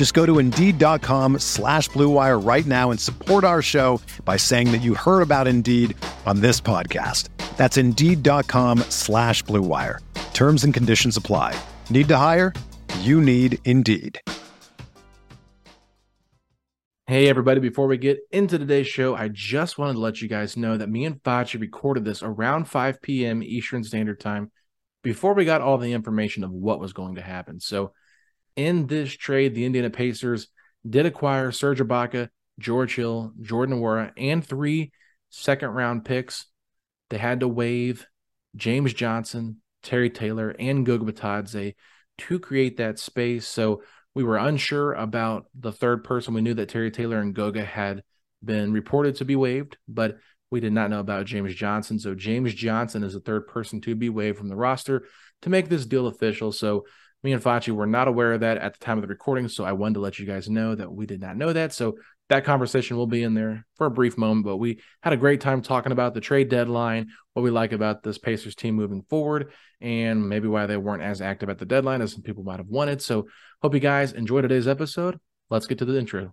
Just go to Indeed.com slash BlueWire right now and support our show by saying that you heard about Indeed on this podcast. That's Indeed.com slash BlueWire. Terms and conditions apply. Need to hire? You need Indeed. Hey, everybody, before we get into today's show, I just wanted to let you guys know that me and Facci recorded this around 5 p.m. Eastern Standard Time before we got all the information of what was going to happen. So, in this trade, the Indiana Pacers did acquire Serge Ibaka, George Hill, Jordan Nwora, and three second round picks. They had to waive James Johnson, Terry Taylor, and Goga Bitadze to create that space. So, we were unsure about the third person. We knew that Terry Taylor and Goga had been reported to be waived, but we did not know about James Johnson. So James Johnson is the third person to be waived from the roster to make this deal official. So me and Facci were not aware of that at the time of the recording. So I wanted to let you guys know that we did not know that. So that conversation will be in there for a brief moment, but we had a great time talking about the trade deadline, what we like about this Pacers team moving forward, and maybe why they weren't as active at the deadline as some people might have wanted. So, hope you guys enjoy today's episode. Let's get to the intro.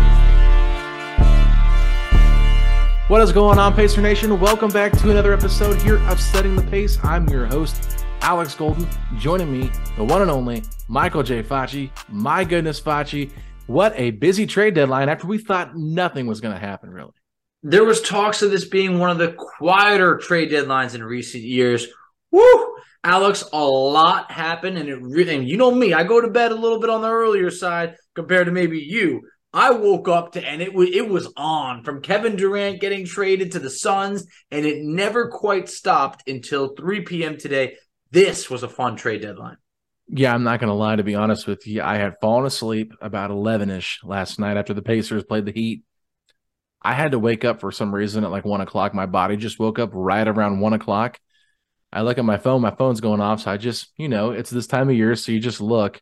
What is going on, Pacer Nation? Welcome back to another episode here of Setting the Pace. I'm your host, Alex Golden. Joining me, the one and only Michael J. Facci. My goodness, Facci. What a busy trade deadline after we thought nothing was going to happen, really. There was talks of this being one of the quieter trade deadlines in recent years. Woo! Alex, a lot happened, and it really, and you know me, I go to bed a little bit on the earlier side compared to maybe you. I woke up to and it was it was on from Kevin Durant getting traded to the Suns, and it never quite stopped until 3 p.m. today. This was a fun trade deadline. Yeah, I'm not going to lie. To be honest with you, I had fallen asleep about 11 ish last night after the Pacers played the Heat. I had to wake up for some reason at like one o'clock. My body just woke up right around one o'clock. I look at my phone, my phone's going off. So I just, you know, it's this time of year. So you just look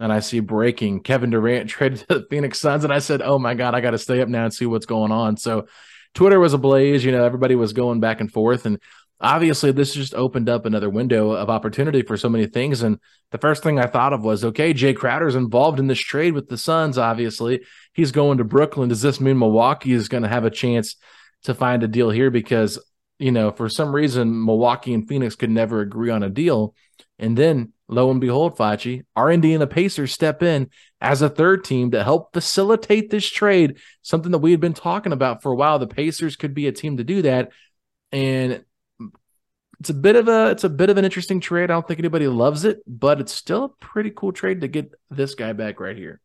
and I see breaking Kevin Durant traded to the Phoenix Suns. And I said, oh my God, I got to stay up now and see what's going on. So Twitter was ablaze. You know, everybody was going back and forth. And obviously, this just opened up another window of opportunity for so many things. And the first thing I thought of was, okay, Jay Crowder's involved in this trade with the Suns. Obviously, he's going to Brooklyn. Does this mean Milwaukee is going to have a chance to find a deal here? Because, you know, for some reason, Milwaukee and Phoenix could never agree on a deal. And then, lo and behold, Facci, our Indiana Pacers step in as a third team to help facilitate this trade, something that we had been talking about for a while. The Pacers could be a team to do that. And it's a bit of a it's a bit of an interesting trade. I don't think anybody loves it, but it's still a pretty cool trade to get this guy back right here.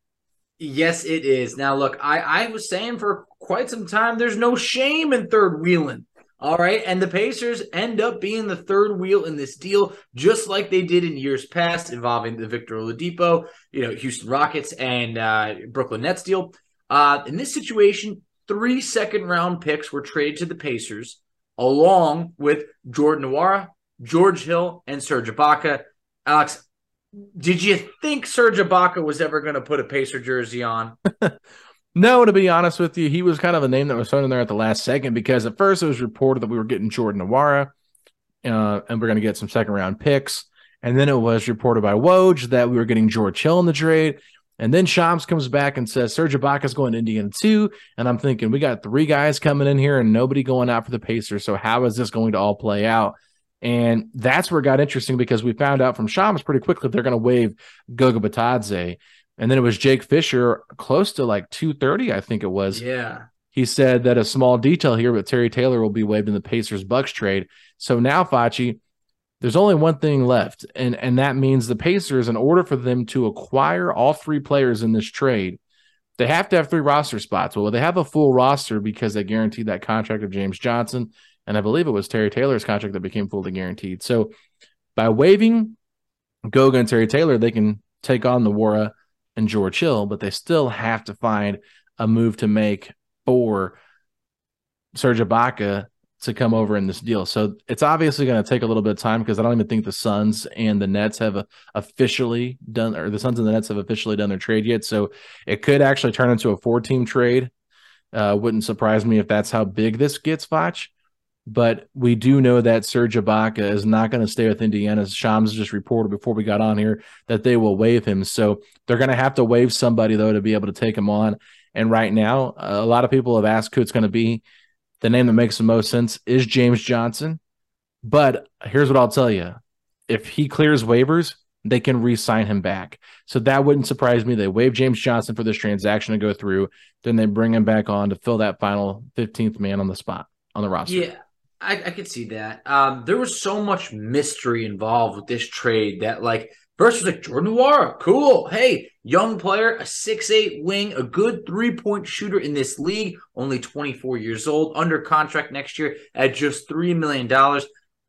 Yes, it is. Now, look, I, I was saying for quite some time, there's no shame in third wheeling. All right. And the Pacers end up being the third wheel in this deal, just like they did in years past involving the Victor Oladipo, you know, Houston Rockets and uh, Brooklyn Nets deal. Uh, in this situation, three second round picks were traded to the Pacers along with Jordan Nwora, George Hill, and Serge Ibaka. Alex, did you think Serge Ibaka was ever going to put a Pacer jersey on? no, to be honest with you, he was kind of a name that was thrown in there at the last second because at first it was reported that we were getting Jordan Nwora uh, and we're going to get some second round picks. And then it was reported by Woj that we were getting George Hill in the trade. And then Shams comes back and says Serge Ibaka's going to Indiana too. And I'm thinking we got three guys coming in here and nobody going out for the Pacers. So how is this going to all play out? And that's where it got interesting because we found out from Shams pretty quickly they're going to waive Goga Bitadze. And then it was Jake Fisher close to like 230, I think it was. Yeah. He said that a small detail here, but Terry Taylor will be waived in the Pacers Bucks trade. So now, Facci, there's only one thing left, and and that means the Pacers, in order for them to acquire all three players in this trade, they have to have three roster spots. Well, they have a full roster because they guaranteed that contract of James Johnson, and I believe it was Terry Taylor's contract that became fully guaranteed. So by waiving Goga and Terry Taylor, they can take on the Nwora and George Hill, but they still have to find a move to make for Serge Ibaka to come over in this deal. So it's obviously going to take a little bit of time because I don't even think the Suns and the Nets have officially done, or the Suns and the Nets have officially done their trade yet. So it could actually turn into a four team trade. Uh, wouldn't surprise me if that's how big this gets, Foch. But we do know that Serge Ibaka is not going to stay with Indiana. Shams just reported before we got on here that they will waive him. So they're going to have to waive somebody, though, to be able to take him on. And right now, a lot of people have asked who it's going to be the name that makes the most sense is James Johnson. But here's what I'll tell you if he clears waivers, they can re sign him back. So that wouldn't surprise me. They waive James Johnson for this transaction to go through. Then they bring him back on to fill that final 15th man on the spot on the roster. Yeah. I, I could see that. Um, there was so much mystery involved with this trade that, like, First was like Jordan Nwora, cool. Hey, young player, a six-eight wing, a good three-point shooter in this league, only 24 years old, under contract next year at just $3 million.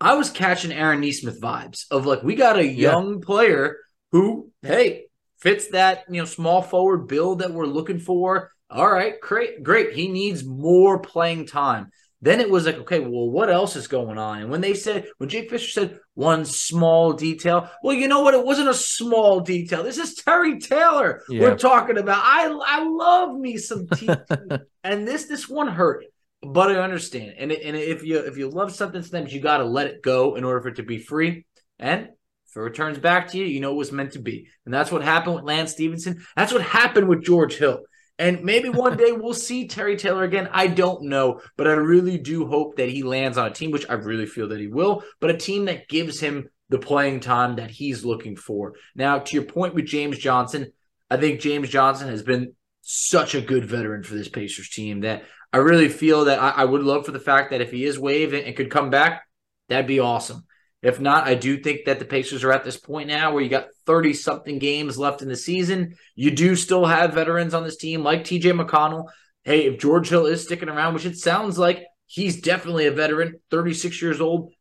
I was catching Aaron Nesmith vibes of like, we got a young yeah. player who, hey, fits that, you know, small forward build that we're looking for. All right, great, great. He needs more playing time. Then it was like, okay, well, what else is going on? And when they said, when Jake Fisher said one small detail, well, you know what? It wasn't a small detail. This is Terry Taylor yeah. we're talking about. I I love me some TT, and this this one hurt, but I understand. And and if you if you love something, sometimes you got to let it go in order for it to be free. And if it returns back to you, you know it was meant to be. And that's what happened with Lance Stephenson. That's what happened with George Hill. And maybe one day we'll see Terry Taylor again. I don't know, but I really do hope that he lands on a team, which I really feel that he will, but a team that gives him the playing time that he's looking for. Now, to your point with James Johnson, I think James Johnson has been such a good veteran for this Pacers team that I really feel that I, I would love for the fact that if he is waived and, and could come back, that'd be awesome. If not, I do think that the Pacers are at this point now where you got 30 something games left in the season. You do still have veterans on this team like TJ McConnell. Hey, if George Hill is sticking around, which it sounds like he's definitely a veteran, 36 years old,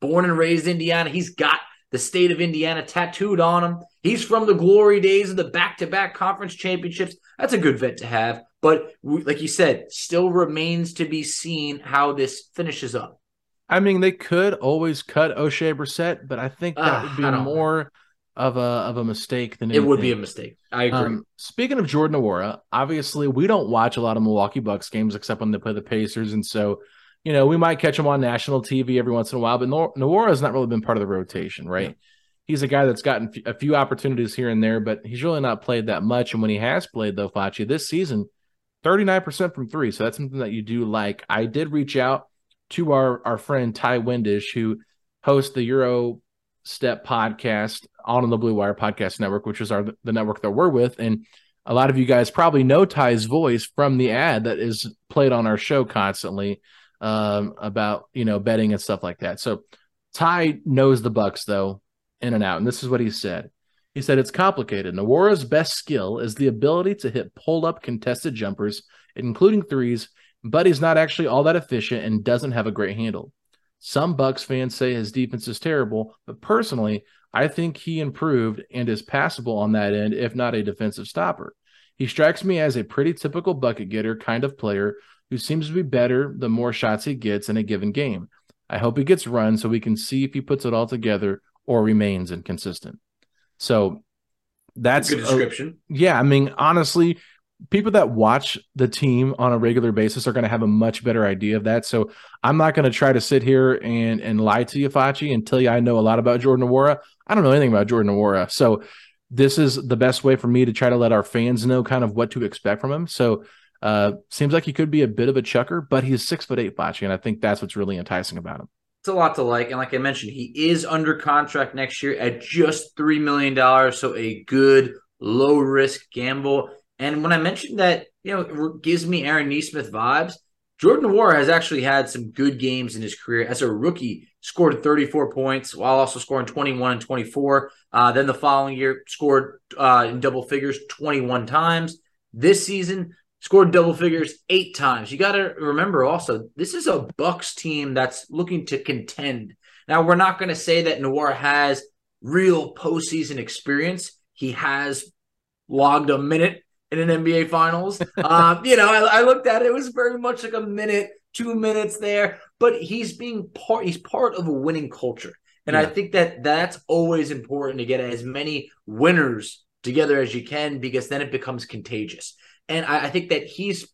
born and raised in Indiana. He's got the state of Indiana tattooed on him. He's from the glory days of the back to back conference championships. That's a good vet to have. But like you said, still remains to be seen how this finishes up. I mean, they could always cut Oshae Brissett, but I think that uh, would be more of a of a mistake than anything. it would be a mistake. I agree. Um, speaking of Jordan Nwora, obviously we don't watch a lot of Milwaukee Bucks games except when they play the Pacers, and so you know we might catch him on national TV every once in a while. But Nwora has not really been part of the rotation, right? Yeah. He's a guy that's gotten a few opportunities here and there, but he's really not played that much. And when he has played, though, Facci, this season, 39% from three. So that's something that you do like. I did reach out to our our friend Ty Windish, who hosts the Euro Step podcast on the Blue Wire Podcast Network, which is our the network that we're with, and a lot of you guys probably know Ty's voice from the ad that is played on our show constantly um, about you know betting and stuff like that. So Ty knows the Bucks though in and out, and this is what he said. He said it's complicated. Nwora's best skill is the ability to hit pull up contested jumpers, including threes, but he's not actually all that efficient and doesn't have a great handle. Some Bucks fans say his defense is terrible, but personally, I think he improved and is passable on that end, if not a defensive stopper. He strikes me as a pretty typical bucket getter kind of player who seems to be better the more shots he gets in a given game. I hope he gets run so we can see if he puts it all together or remains inconsistent. So that's Good description. A, yeah, I mean, honestly, people that watch the team on a regular basis are going to have a much better idea of that. So I'm not going to try to sit here and and lie to you, Facci, and tell you I know a lot about Jordan Nwora. I don't know anything about Jordan Nwora. So this is the best way for me to try to let our fans know kind of what to expect from him. So uh seems like he could be a bit of a chucker, but he's six foot eight Facci, and I think that's what's really enticing about him. It's a lot to like. And like I mentioned, he is under contract next year at just $3 million. So a good low risk gamble. And when I mentioned that, you know, gives me Aaron Nesmith vibes. Jordan Nwora has actually had some good games in his career. As a rookie, scored 34 points while also scoring 21 and 24. Uh, then the following year, scored uh, in double figures 21 times. This season, scored double figures eight times. You got to remember also, this is a Bucks team that's looking to contend. Now, we're not going to say that Nwora has real postseason experience. He has logged a minute in an NBA Finals. um, you know, I, I, looked at it; it was very much like a minute, two minutes there. But he's being part. He's part of a winning culture, and yeah. I think that that's always important to get as many winners together as you can because then it becomes contagious. And I, I think that he's.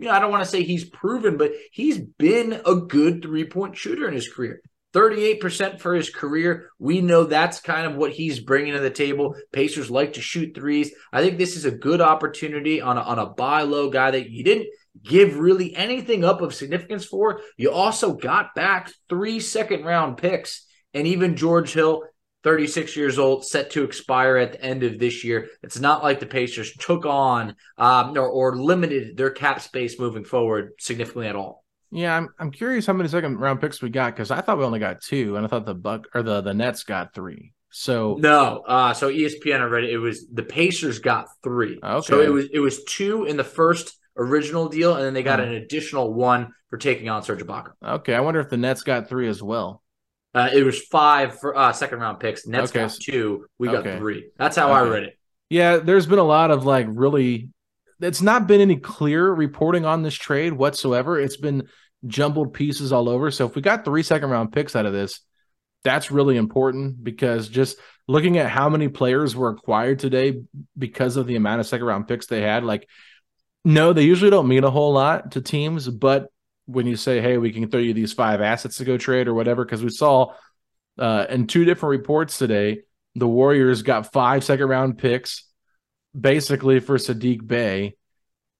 You know, I don't want to say he's proven, but he's been a good three point shooter in his career. 38% for his career. We know that's kind of what he's bringing to the table. Pacers like to shoot threes. I think this is a good opportunity on a, on a buy low guy that you didn't give really anything up of significance for. You also got back three second round picks and even George Hill. 36 years old, set to expire at the end of this year. It's not like the Pacers took on um, or, or limited their cap space moving forward significantly at all. Yeah, I'm I'm curious how many second round picks we got because I thought we only got two, and I thought the Buck or the the Nets got three. So no, uh, so ESPN already it was the Pacers got three. Okay, so it was it was two in the first original deal, and then they got hmm. an additional one for taking on Serge Ibaka. Okay, I wonder if the Nets got three as well. Uh, it was five for uh, second round picks. Nets okay. got two. We got okay. three. That's how okay. I read it. Yeah, there's been a lot of like really it's not been any clear reporting on this trade whatsoever. It's been jumbled pieces all over. So if we got three second round picks out of this, that's really important because just looking at how many players were acquired today because of the amount of second round picks they had, like, no, they usually don't mean a whole lot to teams. But when you say, hey, we can throw you these five assets to go trade or whatever, because we saw uh, in two different reports today, the Warriors got five second round picks basically for Saddiq Bey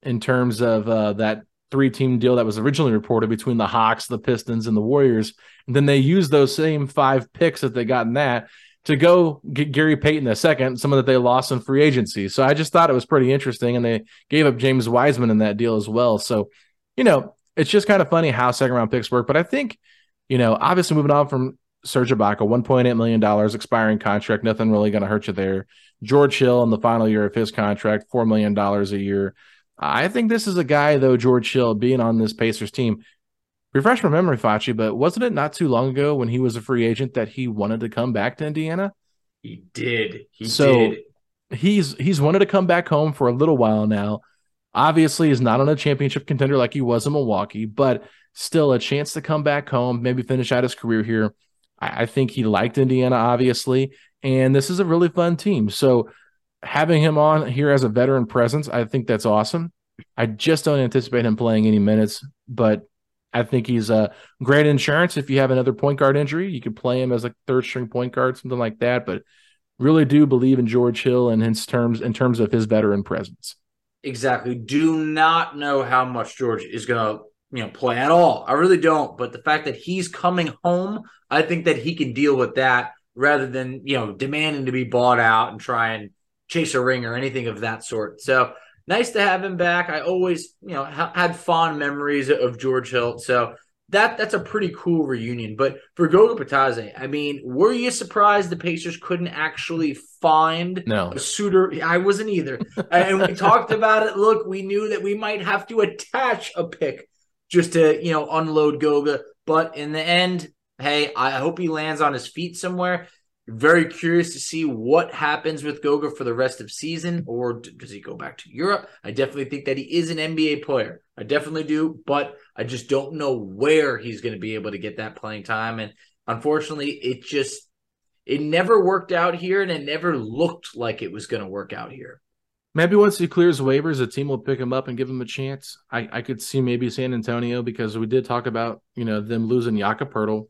in terms of uh, that three team deal that was originally reported between the Hawks, the Pistons, and the Warriors. And then they used those same five picks that they got in that to go get Gary Payton the second, someone that they lost in free agency. So I just thought it was pretty interesting. And they gave up James Wiseman in that deal as well. So, you know, it's just kind of funny how second round picks work. But I think, you know, obviously moving on from Serge Ibaka, $1.8 million expiring contract, nothing really going to hurt you there. George Hill in the final year of his contract, $4 million a year. I think this is a guy, though, George Hill, being on this Pacers team. Refresh my memory, Facci, but wasn't it not too long ago when he was a free agent that he wanted to come back to Indiana? He did. He so did. He's he's wanted to come back home for a little while now. Obviously, is not on a championship contender like he was in Milwaukee, but still a chance to come back home, maybe finish out his career here. I, I think he liked Indiana, obviously, and this is a really fun team. So having him on here as a veteran presence, I think that's awesome. I just don't anticipate him playing any minutes, but I think he's a great insurance. If you have another point guard injury, you could play him as a third string point guard, something like that. But really do believe in George Hill and his terms in terms of his veteran presence. Exactly. Do not know how much George is going to you know play at all. I really don't. But the fact that he's coming home, I think that he can deal with that rather than you know demanding to be bought out and try and chase a ring or anything of that sort. So nice to have him back. I always, you know, ha- had fond memories of George Hilt. So that that's a pretty cool reunion. But for Goga Bitadze, I mean, were you surprised the Pacers couldn't actually find no. a suitor? I wasn't either. and we talked about it. Look, we knew that we might have to attach a pick just to, you know, unload Goga. But in the end, hey, I hope he lands on his feet somewhere Very curious to see what happens with Goga for the rest of season, or does he go back to Europe? I definitely think that he is an NBA player. I definitely do, but I just don't know where he's going to be able to get that playing time. And unfortunately, it just it never worked out here, and it never looked like it was going to work out here. Maybe once he clears waivers, a team will pick him up and give him a chance. I, I could see maybe San Antonio because we did talk about you know them losing Poeltl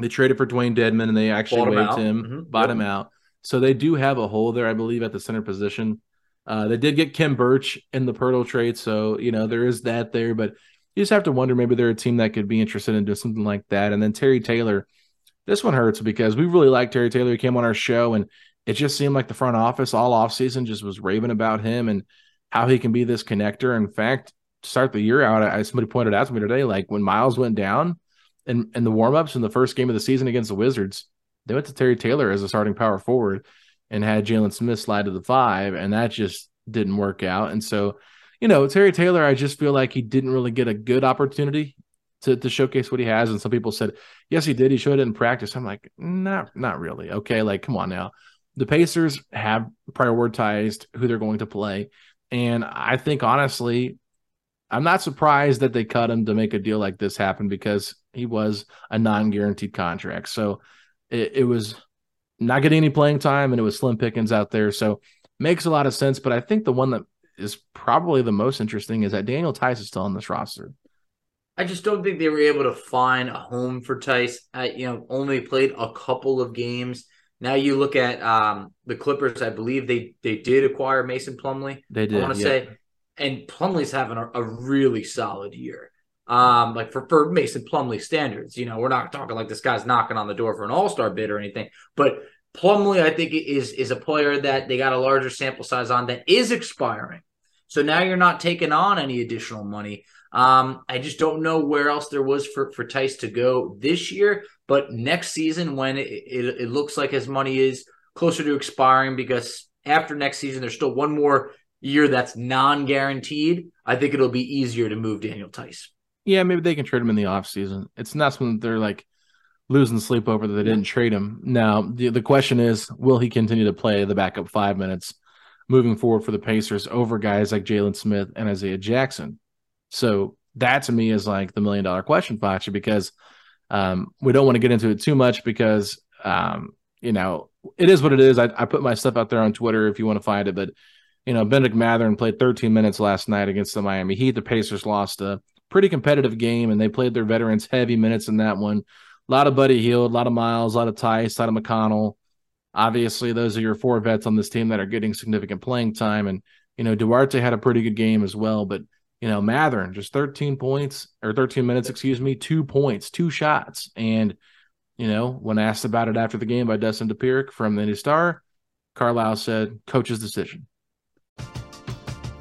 they traded for Dewayne Dedmon and they actually waived him, mm-hmm. bought yep. him out. So they do have a hole there, I believe, at the center position. Uh, they did get Khem Birch in the Poeltl trade, so you know there is that there. But you just have to wonder maybe they're a team that could be interested in doing something like that. And then Terry Taylor, this one hurts because we really like Terry Taylor. He came on our show, and it just seemed like the front office all offseason just was raving about him and how he can be this connector. In fact, start the year out, I, somebody pointed out to me today, like when Miles went down in, in the warmups in the first game of the season against the Wizards, they went to Terry Taylor as a starting power forward and had Jalen Smith slide to the five, and that just didn't work out. And so, you know, Terry Taylor, I just feel like he didn't really get a good opportunity to, to showcase what he has. And some people said, yes, he did. He showed it in practice. I'm like, not not really. Okay, like come on now. The Pacers have prioritized who they're going to play. And I think honestly, I'm not surprised that they cut him to make a deal like this happen because he was a non-guaranteed contract. So it, it, was not getting any playing time, and it was slim pickings out there. So makes a lot of sense. But I think the one that is probably the most interesting is that Daniel Theis is still on this roster. I just don't think they were able to find a home for Theis. I, you know, only played a couple of games. Now you look at um, the Clippers. I believe they they did acquire Mason Plumlee. They did. I want to yeah. say, and Plumlee's having a, a really solid year um, like for, for Mason Plumlee standards. You know, we're not talking like this guy's knocking on the door for an all star bid or anything, but Plumlee, I think, is is a player that they got a larger sample size on that is expiring. So now you're not taking on any additional money. Um, I just don't know where else there was for for Theis to go this year, but next season when it, it, it looks like his money is closer to expiring because after next season there's still one more year that's non-guaranteed. I think it'll be easier to move Daniel Theis. yeah, maybe they can trade him in the offseason. It's not something they're like losing sleep over that they didn't trade him. Now, the, the question is, will he continue to play the backup five minutes moving forward for the Pacers over guys like Jalen Smith and Isaiah Jackson? So that to me is like the million dollar question, Facci, because um, we don't want to get into it too much because, um, you know, it is what it is. I, I put my stuff out there on Twitter if you want to find it, but you know, Bennedict Mathurin played 13 minutes last night against the Miami Heat. The Pacers lost a pretty competitive game, and they played their veterans heavy minutes in that one. A lot of Buddy Hield, a lot of Miles, a lot of Theis, a lot of McConnell. Obviously, those are your four vets on this team that are getting significant playing time. And, you know, Duarte had a pretty good game as well. But, you know, Mathurin just 13 points or 13 minutes, excuse me, two points, two shots. And, you know, when asked about it after the game by Dustin Dopirak from the New Star, Carlisle said, coach's decision.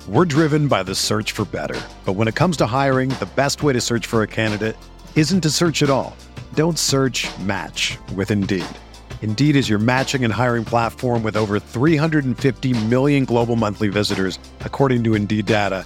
We're driven by the search for better. But when it comes to hiring, the best way to search for a candidate isn't to search at all. Don't search match with Indeed. Indeed is your matching and hiring platform with over 350 million global monthly visitors, according to Indeed data,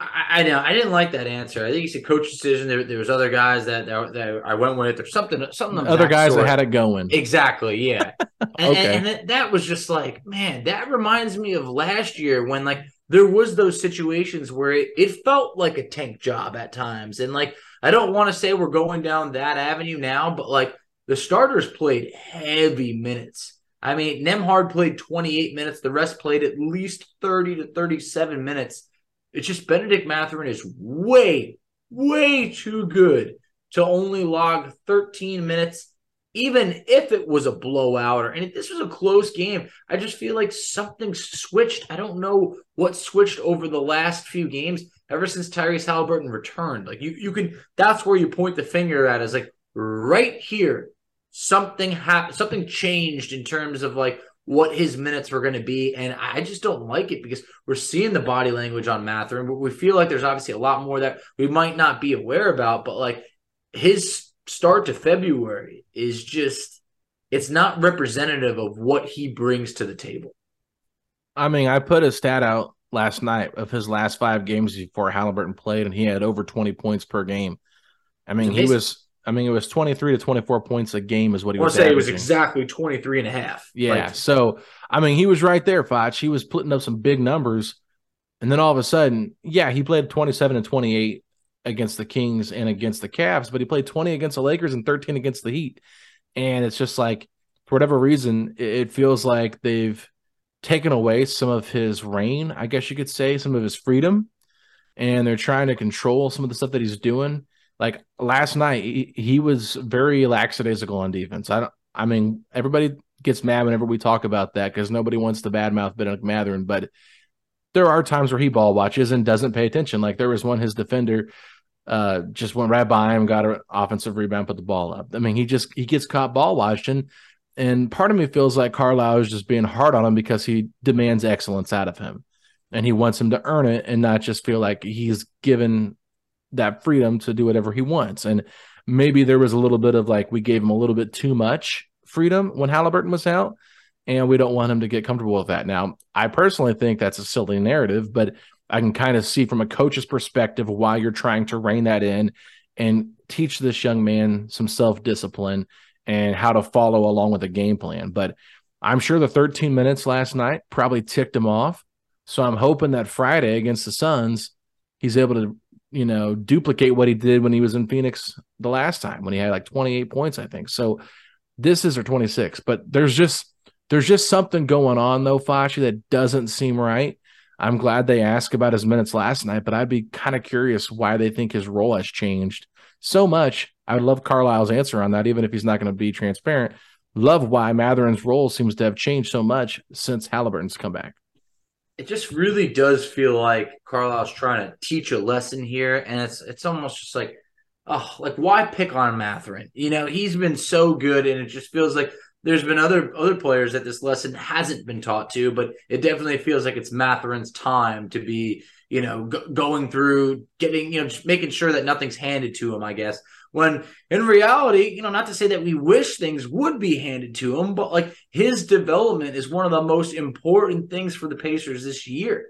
I, I know I didn't like that answer. I think it's a coach decision. There, there was other guys that, that, that I went with, or something. Something. Other guys sort. that had it going. Exactly. Yeah. and, Okay. and, and that- that was just like, man, that reminds me of last year when like there was those situations where it, it felt like a tank job at times, and like I don't want to say we're going down that avenue now, but like the starters played heavy minutes. I mean, Nembhard played 28 minutes. The rest played at least 30 to 37 minutes. It's just Bennedict Mathurin is way, way too good to only log 13 minutes, even if it was a blowout or and if this was a close game. I just feel like something switched. I don't know what switched over the last few games ever since Tyrese Halliburton returned. Like you, you can that's where you point the finger at is like right here, something happened, something changed in terms of like what his minutes were going to be. And I just don't like it because we're seeing the body language on Mathurin, but we feel like there's obviously a lot more that we might not be aware about. But like his start to February is just, it's not representative of what he brings to the table. I mean, I put a stat out last night of his last five games before Halliburton played, and he had over 20 points per game. I mean, he was, I mean, it was 23 to 24 points a game is what he was. I want was to say it was exactly 23 and a half. Yeah. Like, so, I mean, he was right there, Foch. He was putting up some big numbers. And then all of a sudden, yeah, he played 27 and 28 against the Kings and against the Cavs, but he played 20 against the Lakers and 13 against the Heat. And it's just like, for whatever reason, it feels like they've taken away some of his reign, I guess you could say, some of his freedom. And they're trying to control some of the stuff that he's doing. Like last night, he, he was very lackadaisical on defense. I don't, I mean, everybody gets mad whenever we talk about that because nobody wants to badmouth Ben Mathurin, but there are times where he ball watches and doesn't pay attention. Like there was one his defender uh just went right by him, got an offensive rebound, put the ball up. I mean, he just he gets caught ball watching. And part of me feels like Carlisle is just being hard on him because he demands excellence out of him. And he wants him to earn it and not just feel like he's given that freedom to do whatever he wants. And maybe there was a little bit of like we gave him a little bit too much freedom when Halliburton was out, and we don't want him to get comfortable with that. Now, I personally think that's a silly narrative, but I can kind of see from a coach's perspective why you're trying to rein that in and teach this young man some self discipline and how to follow along with a game plan. But I'm sure the 13 minutes last night probably ticked him off. So I'm hoping that Friday against the Suns, he's able to, you know, duplicate what he did when he was in Phoenix the last time when he had like 28 points, I think. So this is or 26, but there's just there's just something going on though, Facci, that doesn't seem right. I'm glad they asked about his minutes last night, but I'd be kind of curious why they think his role has changed so much. I would love Carlisle's answer on that, even if he's not going to be transparent. Love why Mathurin's role seems to have changed so much since Halliburton's come back. It just really does feel like Carlisle's trying to teach a lesson here, and it's it's almost just like, oh, like why pick on Mathurin? You know, he's been so good, and it just feels like there's been other other players that this lesson hasn't been taught to, but it definitely feels like it's Mathurin's time to be, you know, go- going through, getting, you know, just making sure that nothing's handed to him. I guess when in reality, you know, not to say that we wish things would be handed to him, but like his development is one of the most important things for the Pacers this year.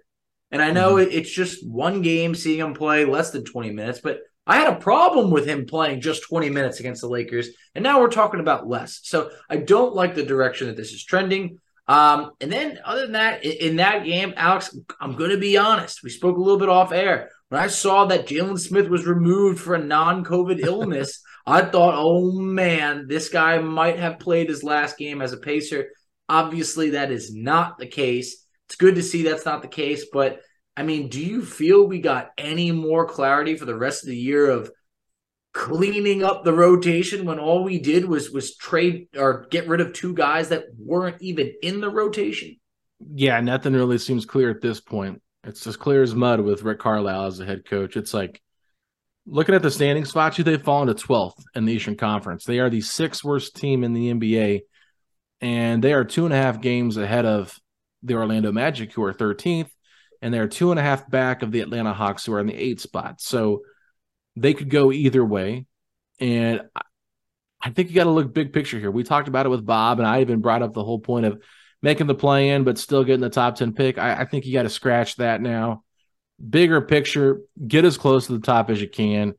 And I know it- it's just one game seeing him play less than 20 minutes, but I had a problem with him playing just 20 minutes against the Lakers. And now we're talking about less. So I don't like the direction that this is trending. Um, and then other than that, in, in that game, Alex, I'm going to be honest. We spoke a little bit off air. When I saw that Jalen Smith was removed for a non COVID illness, I thought, oh man, this guy might have played his last game as a Pacer. Obviously, that is not the case. It's good to see that's not the case, but I mean, do you feel we got any more clarity for the rest of the year of cleaning up the rotation when all we did was was trade or get rid of two guys that weren't even in the rotation? Yeah, nothing really seems clear at this point. It's as clear as mud with Rick Carlisle as the head coach. It's like looking at the standings, Facci, they've fallen to 12th in the Eastern Conference. They are the sixth worst team in the NBA, and they are two and a half games ahead of the Orlando Magic, who are 13th, and they're two and a half back of the Atlanta Hawks, who are in the eighth spot. So they could go either way. And I think you got to look big picture here. We talked about it with Bob, and I even brought up the whole point of making the play in, but still getting the top 10 pick. I, I think you got to scratch that now. Bigger picture, get as close to the top as you can.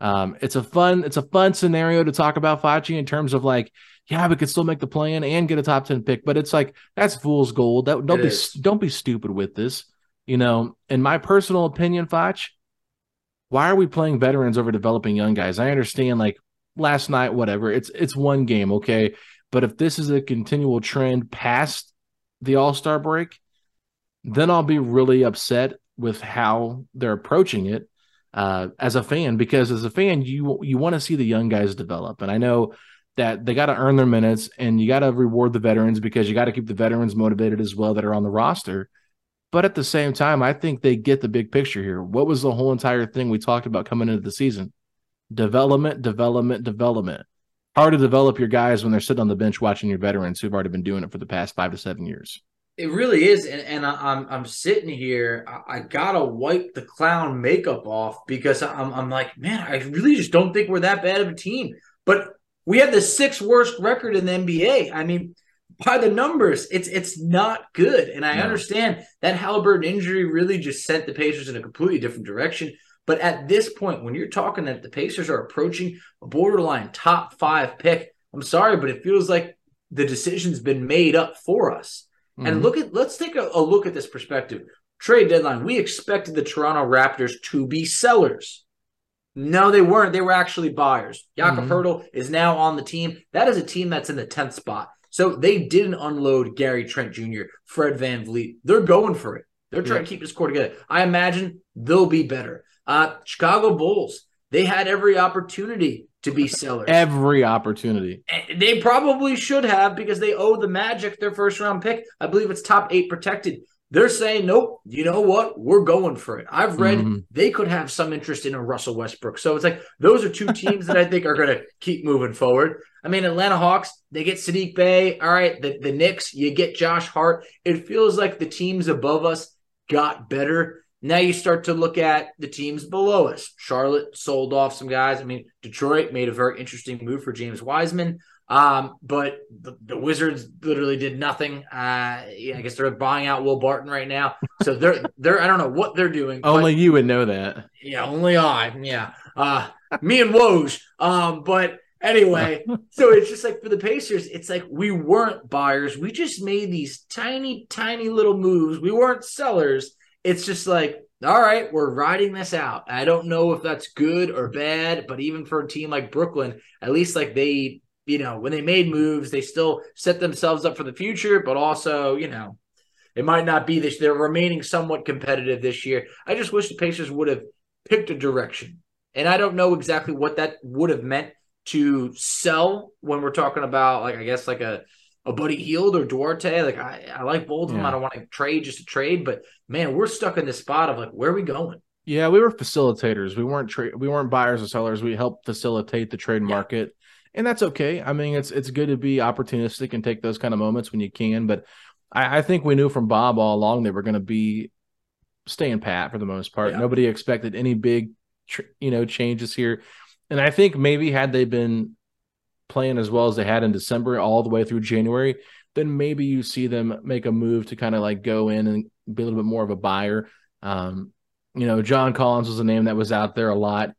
Um, it's a fun, it's a fun scenario to talk about Facci in terms of like, yeah, we could still make the play in and get a top 10 pick, but it's like that's fool's gold. That don't it be is. don't be stupid with this. You know, in my personal opinion, Foch, why are we playing veterans over developing young guys? I understand like last night, whatever. It's it's one game, okay. But if this is a continual trend past the All Star break, then I'll be really upset with how they're approaching it uh, as a fan. Because as a fan, you you want to see the young guys develop, and I know that they got to earn their minutes, and you got to reward the veterans because you got to keep the veterans motivated as well that are on the roster. But at the same time, I think they get the big picture here. What was the whole entire thing we talked about coming into the season? Development, development, development hard to develop your guys when they're sitting on the bench watching your veterans who've already been doing it for the past five to seven years. It really is, and, and I, am I'm, I'm sitting here. I, I, gotta wipe the clown makeup off because I'm I'm like, man, I really just don't think we're that bad of a team. But we have the sixth worst record in the NBA. I mean, by the numbers, it's it's not good. And I no. understand that Halliburton injury really just sent the Pacers in a completely different direction. But at this point, when you're talking that the Pacers are approaching a borderline top five pick, I'm sorry, but it feels like the decision's been made up for us. Mm-hmm. And look at let's take a, a look at this perspective. Trade deadline. We expected the Toronto Raptors to be sellers. No, they weren't. They were actually buyers. Jakob mm is now on the team. That is a team that's in the 10th spot. So they didn't unload Gary Trent Jr., Fred VanVleet. They're going for it. They're trying yeah. to keep this core together. I imagine they'll be better. Uh, Chicago Bulls, they had every opportunity to be sellers. Every opportunity. They probably should have because they owe the Magic their first round pick. I believe it's top eight protected. They're saying, nope, you know what? We're going for it. I've read mm-hmm. they could have some interest in a Russell Westbrook. So it's like those are two teams that I think are going to keep moving forward. I mean, Atlanta Hawks, they get Saddiq Bey. All right. The, the Knicks, you get Josh Hart. It feels like the teams above us got better. Now you start to look at the teams below us. Charlotte sold off some guys. I mean, Detroit made a very interesting move for James Wiseman. Um, but the, the, Wizards literally did nothing. Uh, I guess they're buying out Will Barton right now. So they're they're I don't know what they're doing. only you would know that. Yeah, only I. Yeah. Uh, me and Woj. Um, but anyway, so it's just like for the Pacers, it's like we weren't buyers. We just made these tiny, tiny little moves. We weren't sellers it's just like, all right, we're riding this out. I don't know if that's good or bad, but even for a team like Brooklyn, at least like they, you know, when they made moves, they still set themselves up for the future, but also, you know, it might not be this. They're remaining somewhat competitive this year. I just wish the Pacers would have picked a direction. And I don't know exactly what that would have meant to sell when we're talking about, like, I guess, like a a Buddy Hield or Duarte. Like I, I like both of them. I don't want to trade just to trade, but man, we're stuck in this spot of like where are we going? Yeah, we were facilitators. We weren't tra- we weren't buyers or sellers. We helped facilitate the trade market. Yeah. And that's okay. I mean, it's it's good to be opportunistic and take those kind of moments when you can. But I, I think we knew from Bob all along they were going to be staying pat for the most part. Yeah. Nobody expected any big, tr- you know, changes here. And I think maybe had they been playing as well as they had in December all the way through January, then maybe you see them make a move to kind of like go in and be a little bit more of a buyer. Um, you know, John Collins was a name that was out there a lot,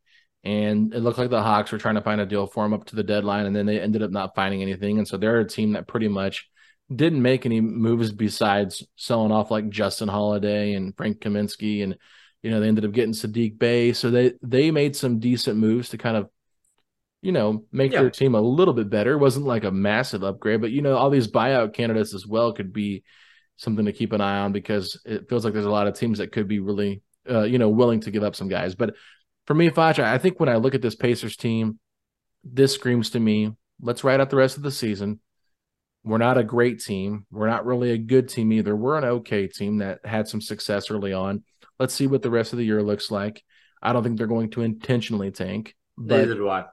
and it looked like the Hawks were trying to find a deal for him up to the deadline, and then they ended up not finding anything. And so they're a team that pretty much didn't make any moves besides selling off like Justin Holiday and Frank Kaminsky, and you know they ended up getting Saddiq Bey. So they they made some decent moves to kind of you know, make yeah. their team a little bit better. It wasn't like a massive upgrade, but you know, all these buyout candidates as well could be something to keep an eye on because it feels like there's a lot of teams that could be really, uh, you know, willing to give up some guys. But for me, Facha, I think when I look at this Pacers team, this screams to me, let's ride out the rest of the season. We're not a great team. We're not really a good team either. We're an okay team that had some success early on. Let's see what the rest of the year looks like. I don't think they're going to intentionally tank, but Neither do I.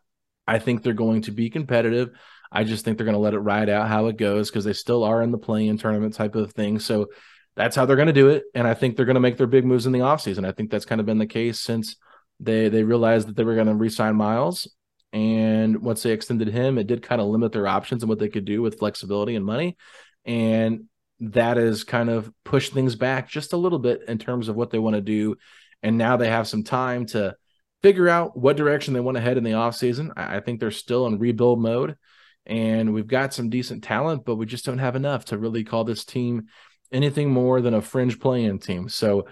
I think they're going to be competitive. I just think they're going to let it ride out how it goes because they still are in the play-in tournament type of thing. So that's how they're going to do it. And I think they're going to make their big moves in the offseason. I think that's kind of been the case since they they realized that they were going to re-sign Miles. And once they extended him, it did kind of limit their options and what they could do with flexibility and money. And that has kind of pushed things back just a little bit in terms of what they want to do. And now they have some time to figure out what direction they want to head in the offseason. I, I think they're still in rebuild mode. And we've got some decent talent, but we just don't have enough to really call this team anything more than a fringe playing team. So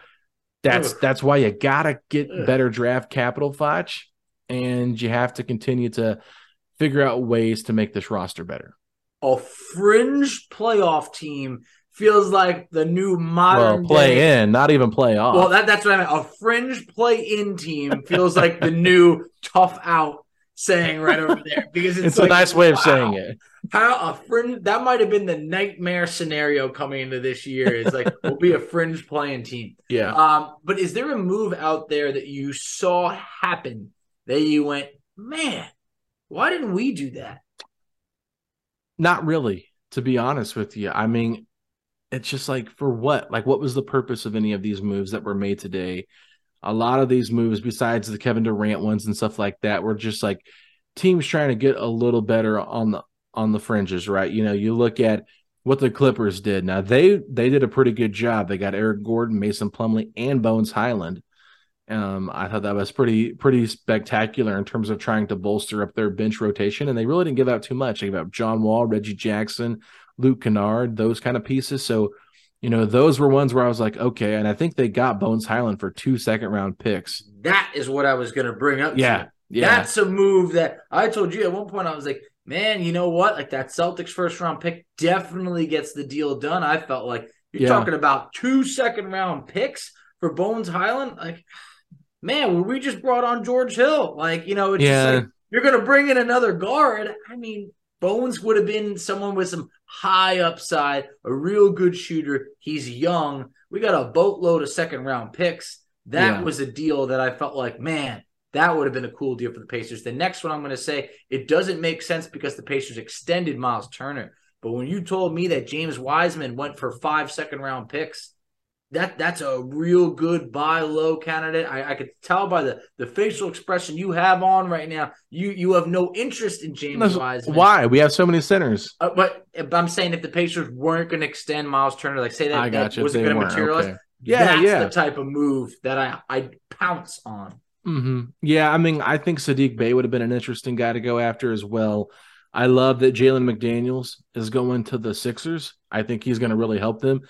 that's Ugh. that's why you gotta get Ugh. better draft capital, Facci, and you have to continue to figure out ways to make this roster better. A fringe playoff team feels like the new modern Well, play day- in, not even play off. Well, that, that's what I meant. A fringe play-in team feels like the new tough out saying right over there because it's, it's like, a nice way of wow, saying it. How a fringe that might have been the nightmare scenario coming into this year. It's like we'll be a fringe playing team. Yeah. Um, but is there a move out there that you saw happen that you went, man, why didn't we do that? Not really, to be honest with you. I mean, it's just like for what? Like, what was the purpose of any of these moves that were made today? A lot of these moves, besides the Kevin Durant ones and stuff like that, were just like teams trying to get a little better on the on the fringes, right? You know, you look at what the Clippers did. Now they they did a pretty good job. They got Eric Gordon, Mason Plumlee, and Bones Hyland. Um, I thought that was pretty pretty spectacular in terms of trying to bolster up their bench rotation, and they really didn't give out too much. They gave out John Wall, Reggie Jackson, Luke Kennard, those kind of pieces. So, you know, those were ones where I was like, okay, and I think they got Bones Hyland for two second round picks. That is what I was going to bring up. Yeah, yeah, That's a move that I told you at one point. I was like, man, you know what? Like that Celtics first round pick definitely gets the deal done. I felt like you're Yeah. talking about two second round picks for Bones Hyland. Like, man, we just brought on George Hill. Like, you know, it's Yeah. just like you're going to bring in another guard. I mean, Bones would have been someone with some high upside, a real good shooter. He's young. We got a boatload of second round picks. That Yeah. was a deal that I felt like, man, that would have been a cool deal for the Pacers. The next one I'm going to say, it doesn't make sense because the Pacers extended Miles Turner. But when you told me that James Wiseman went for five second round picks, that that's a real good buy low candidate. I, I could tell by the, the facial expression you have on right now. You you have no interest in James That's- Wiseman. Why? We have so many centers. Uh, but, but I'm saying if the Pacers weren't going to extend Miles Turner, like say that, I got that you. wasn't going to materialize, Okay. Yeah, that's yeah. the type of move that I I pounce on. hmm Yeah, I mean, I think Saddiq Bey would have been an interesting guy to go after as well. I love that Jalen McDaniels is going to the Sixers. I think he's going to really help them.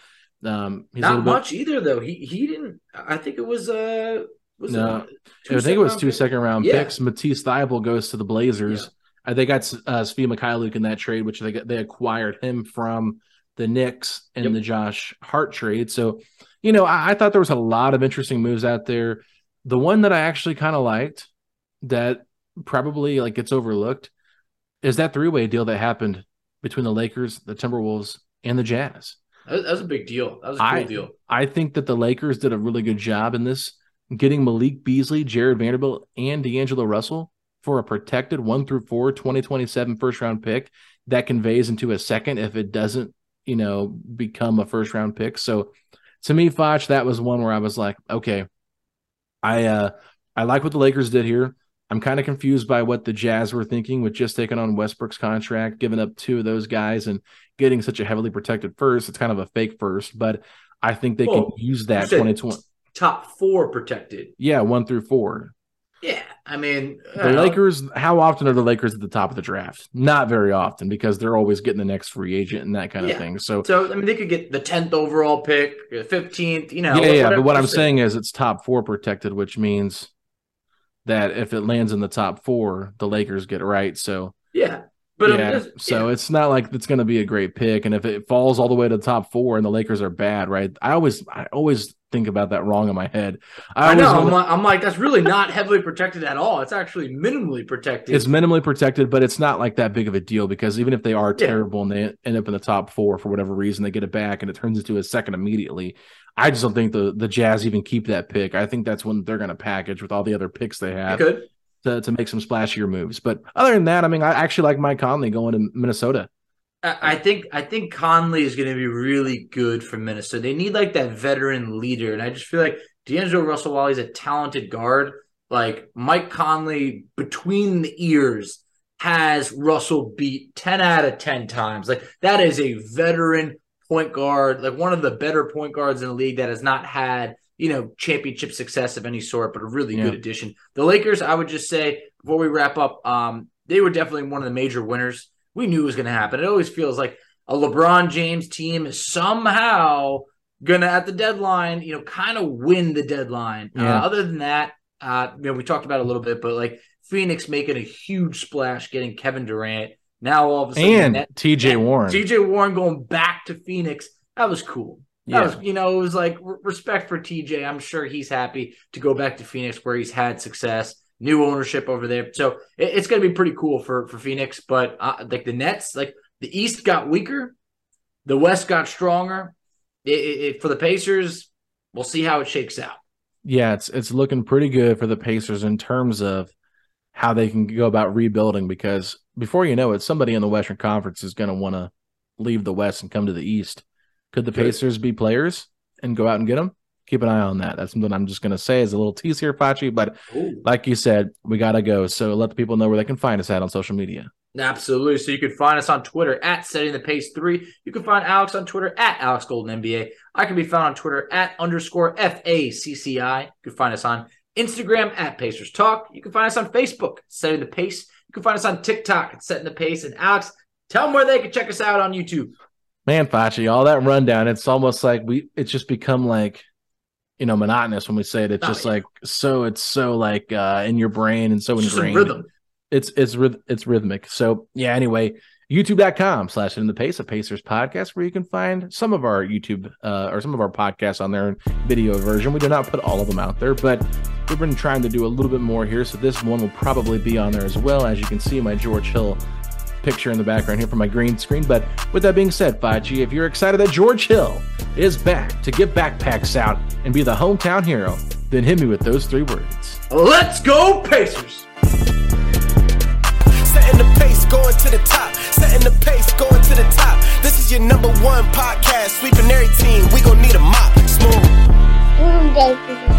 Um, Not little bit- much either, though. He he didn't. I think it was uh was No. it, I think it was two picks? second round Yeah. picks. Matisse Thybulle goes to the Blazers. Uh, they got uh, Svi Mykhailiuk in that trade, which they got, they acquired him from the Knicks in Yep. the Josh Hart trade. So, you know, I, I thought there was a lot of interesting moves out there. The one that I actually kind of liked that probably like gets overlooked is that three way deal that happened between the Lakers, the Timberwolves, and the Jazz. That was, a big deal. That was a cool I- deal. I think that the Lakers did a really good job in this, getting Malik Beasley, Jarred Vanderbilt, and D'Angelo Russell for a protected one through four 2027 first round pick that conveys into a second if it doesn't, you know, become a first round pick. So to me, Facci, that was one where I was like, okay, I uh I like what the Lakers did here. I'm kind of confused by what the Jazz were thinking with just taking on Westbrook's contract, giving up two of those guys and getting such a heavily protected first. It's kind of a fake first, but I think they Well, can oh, use that 2020. Top four protected. Yeah, one through four. Yeah, I mean The don't. Lakers, how often are the Lakers at the top of the draft? Not very often because they're always getting the next free agent and that kind Yeah. of thing. So, So I mean, they could get the tenth overall pick, fifteenth. You know, yeah, yeah. But what I'm saying is it's top four protected, which means that if it lands in the top four, the Lakers get it right. So, yeah, but I mean, yeah. So it's not like it's going to be a great pick. And if it falls all the way to the top four and the Lakers are bad, right? I always, I always think about that wrong in my head. I, know. always I'm like, I'm like, that's really not heavily protected at all. It's actually minimally protected. it's minimally protected, but it's not like that big of a deal because even if they are Yeah. terrible and they end up in the top four for whatever reason, they get it back and it turns into a second immediately. I just don't think the the Jazz even keep that pick. I think that's when they're going to package with all the other picks they have could. to, to make some splashier moves. But other than that, I mean, I actually like Mike Conley going to Minnesota. I think I think Conley is going to be really good for Minnesota. They need like that veteran leader, and I just feel like D'Angelo Russell, while he's a talented guard, like Mike Conley between the ears has Russell beat ten out of ten times. Like that is a veteran point guard, like one of the better point guards in the league that has not had you know championship success of any sort, but a really Yeah. good addition. The Lakers, I would just say before we wrap up, um, they were definitely one of the major winners we knew it was going to happen. It always feels like a LeBron James team is somehow going to, at the deadline, you know, kind of win the deadline. Yeah. Uh, other than that, uh, you know, we talked about it a little bit, but like Phoenix making a huge splash, getting Kevin Durant. Now all of a sudden, And that- TJ Warren. TJ Warren going back to Phoenix. That was cool. That Yeah. was, you know, it was like r- respect for TJ. I'm sure he's happy to go back to Phoenix where he's had success, new ownership over there. So it- it's going to be pretty cool for for Phoenix. But uh, like the Nets, like the East got weaker, the West got stronger. It, it, for the Pacers, we'll see how it shakes out. yeah, it's it's looking pretty good for the Pacers in terms of how they can go about rebuilding because before you know it, somebody in the Western Conference is going to want to leave the West and come to the East. Could the Pacers be players and go out and get them? Keep an eye on that. That's something I'm just going to say as a little tease here, Facci. But like you said, we got to go. So let the people know where they can find us at on social media. Absolutely. So you can find us on Twitter at setting the pace three. You can find Alex on Twitter at Alex Golden NBA. I can be found on Twitter at underscore FACCI. You can find us on Instagram at Pacers Talk. You can find us on Facebook, setting the pace. You can find us on TikTok at setting the pace. And Alex, tell them where they can check us out on YouTube. Man, Facci, all that rundown, it's almost like we it's just become like you know, monotonous when we say it. It's Oh, just yeah. like so it's so like uh in your brain and so It's ingrained. rhythm. It's it's it's rhythmic. So yeah, anyway, youtube.com slash in the pace a Pacers podcast where you can find some of our YouTube uh or some of our podcasts on their video version. We do not put all of them out there, but we've been trying to do a little bit more here. So this one will probably be on there as well. As you can see, my George Hill picture in the background here from my green screen. But with that being said, 5G, if you're excited that George Hill is back to get backpacks out and be the hometown hero, then hit me with those three words. Let's go, Pacers. Setting the pace, going to the top. Setting the pace, going to the top. This is your number one podcast. Sweeping every team. We gon' need a mop. Smooth. Boom, baby.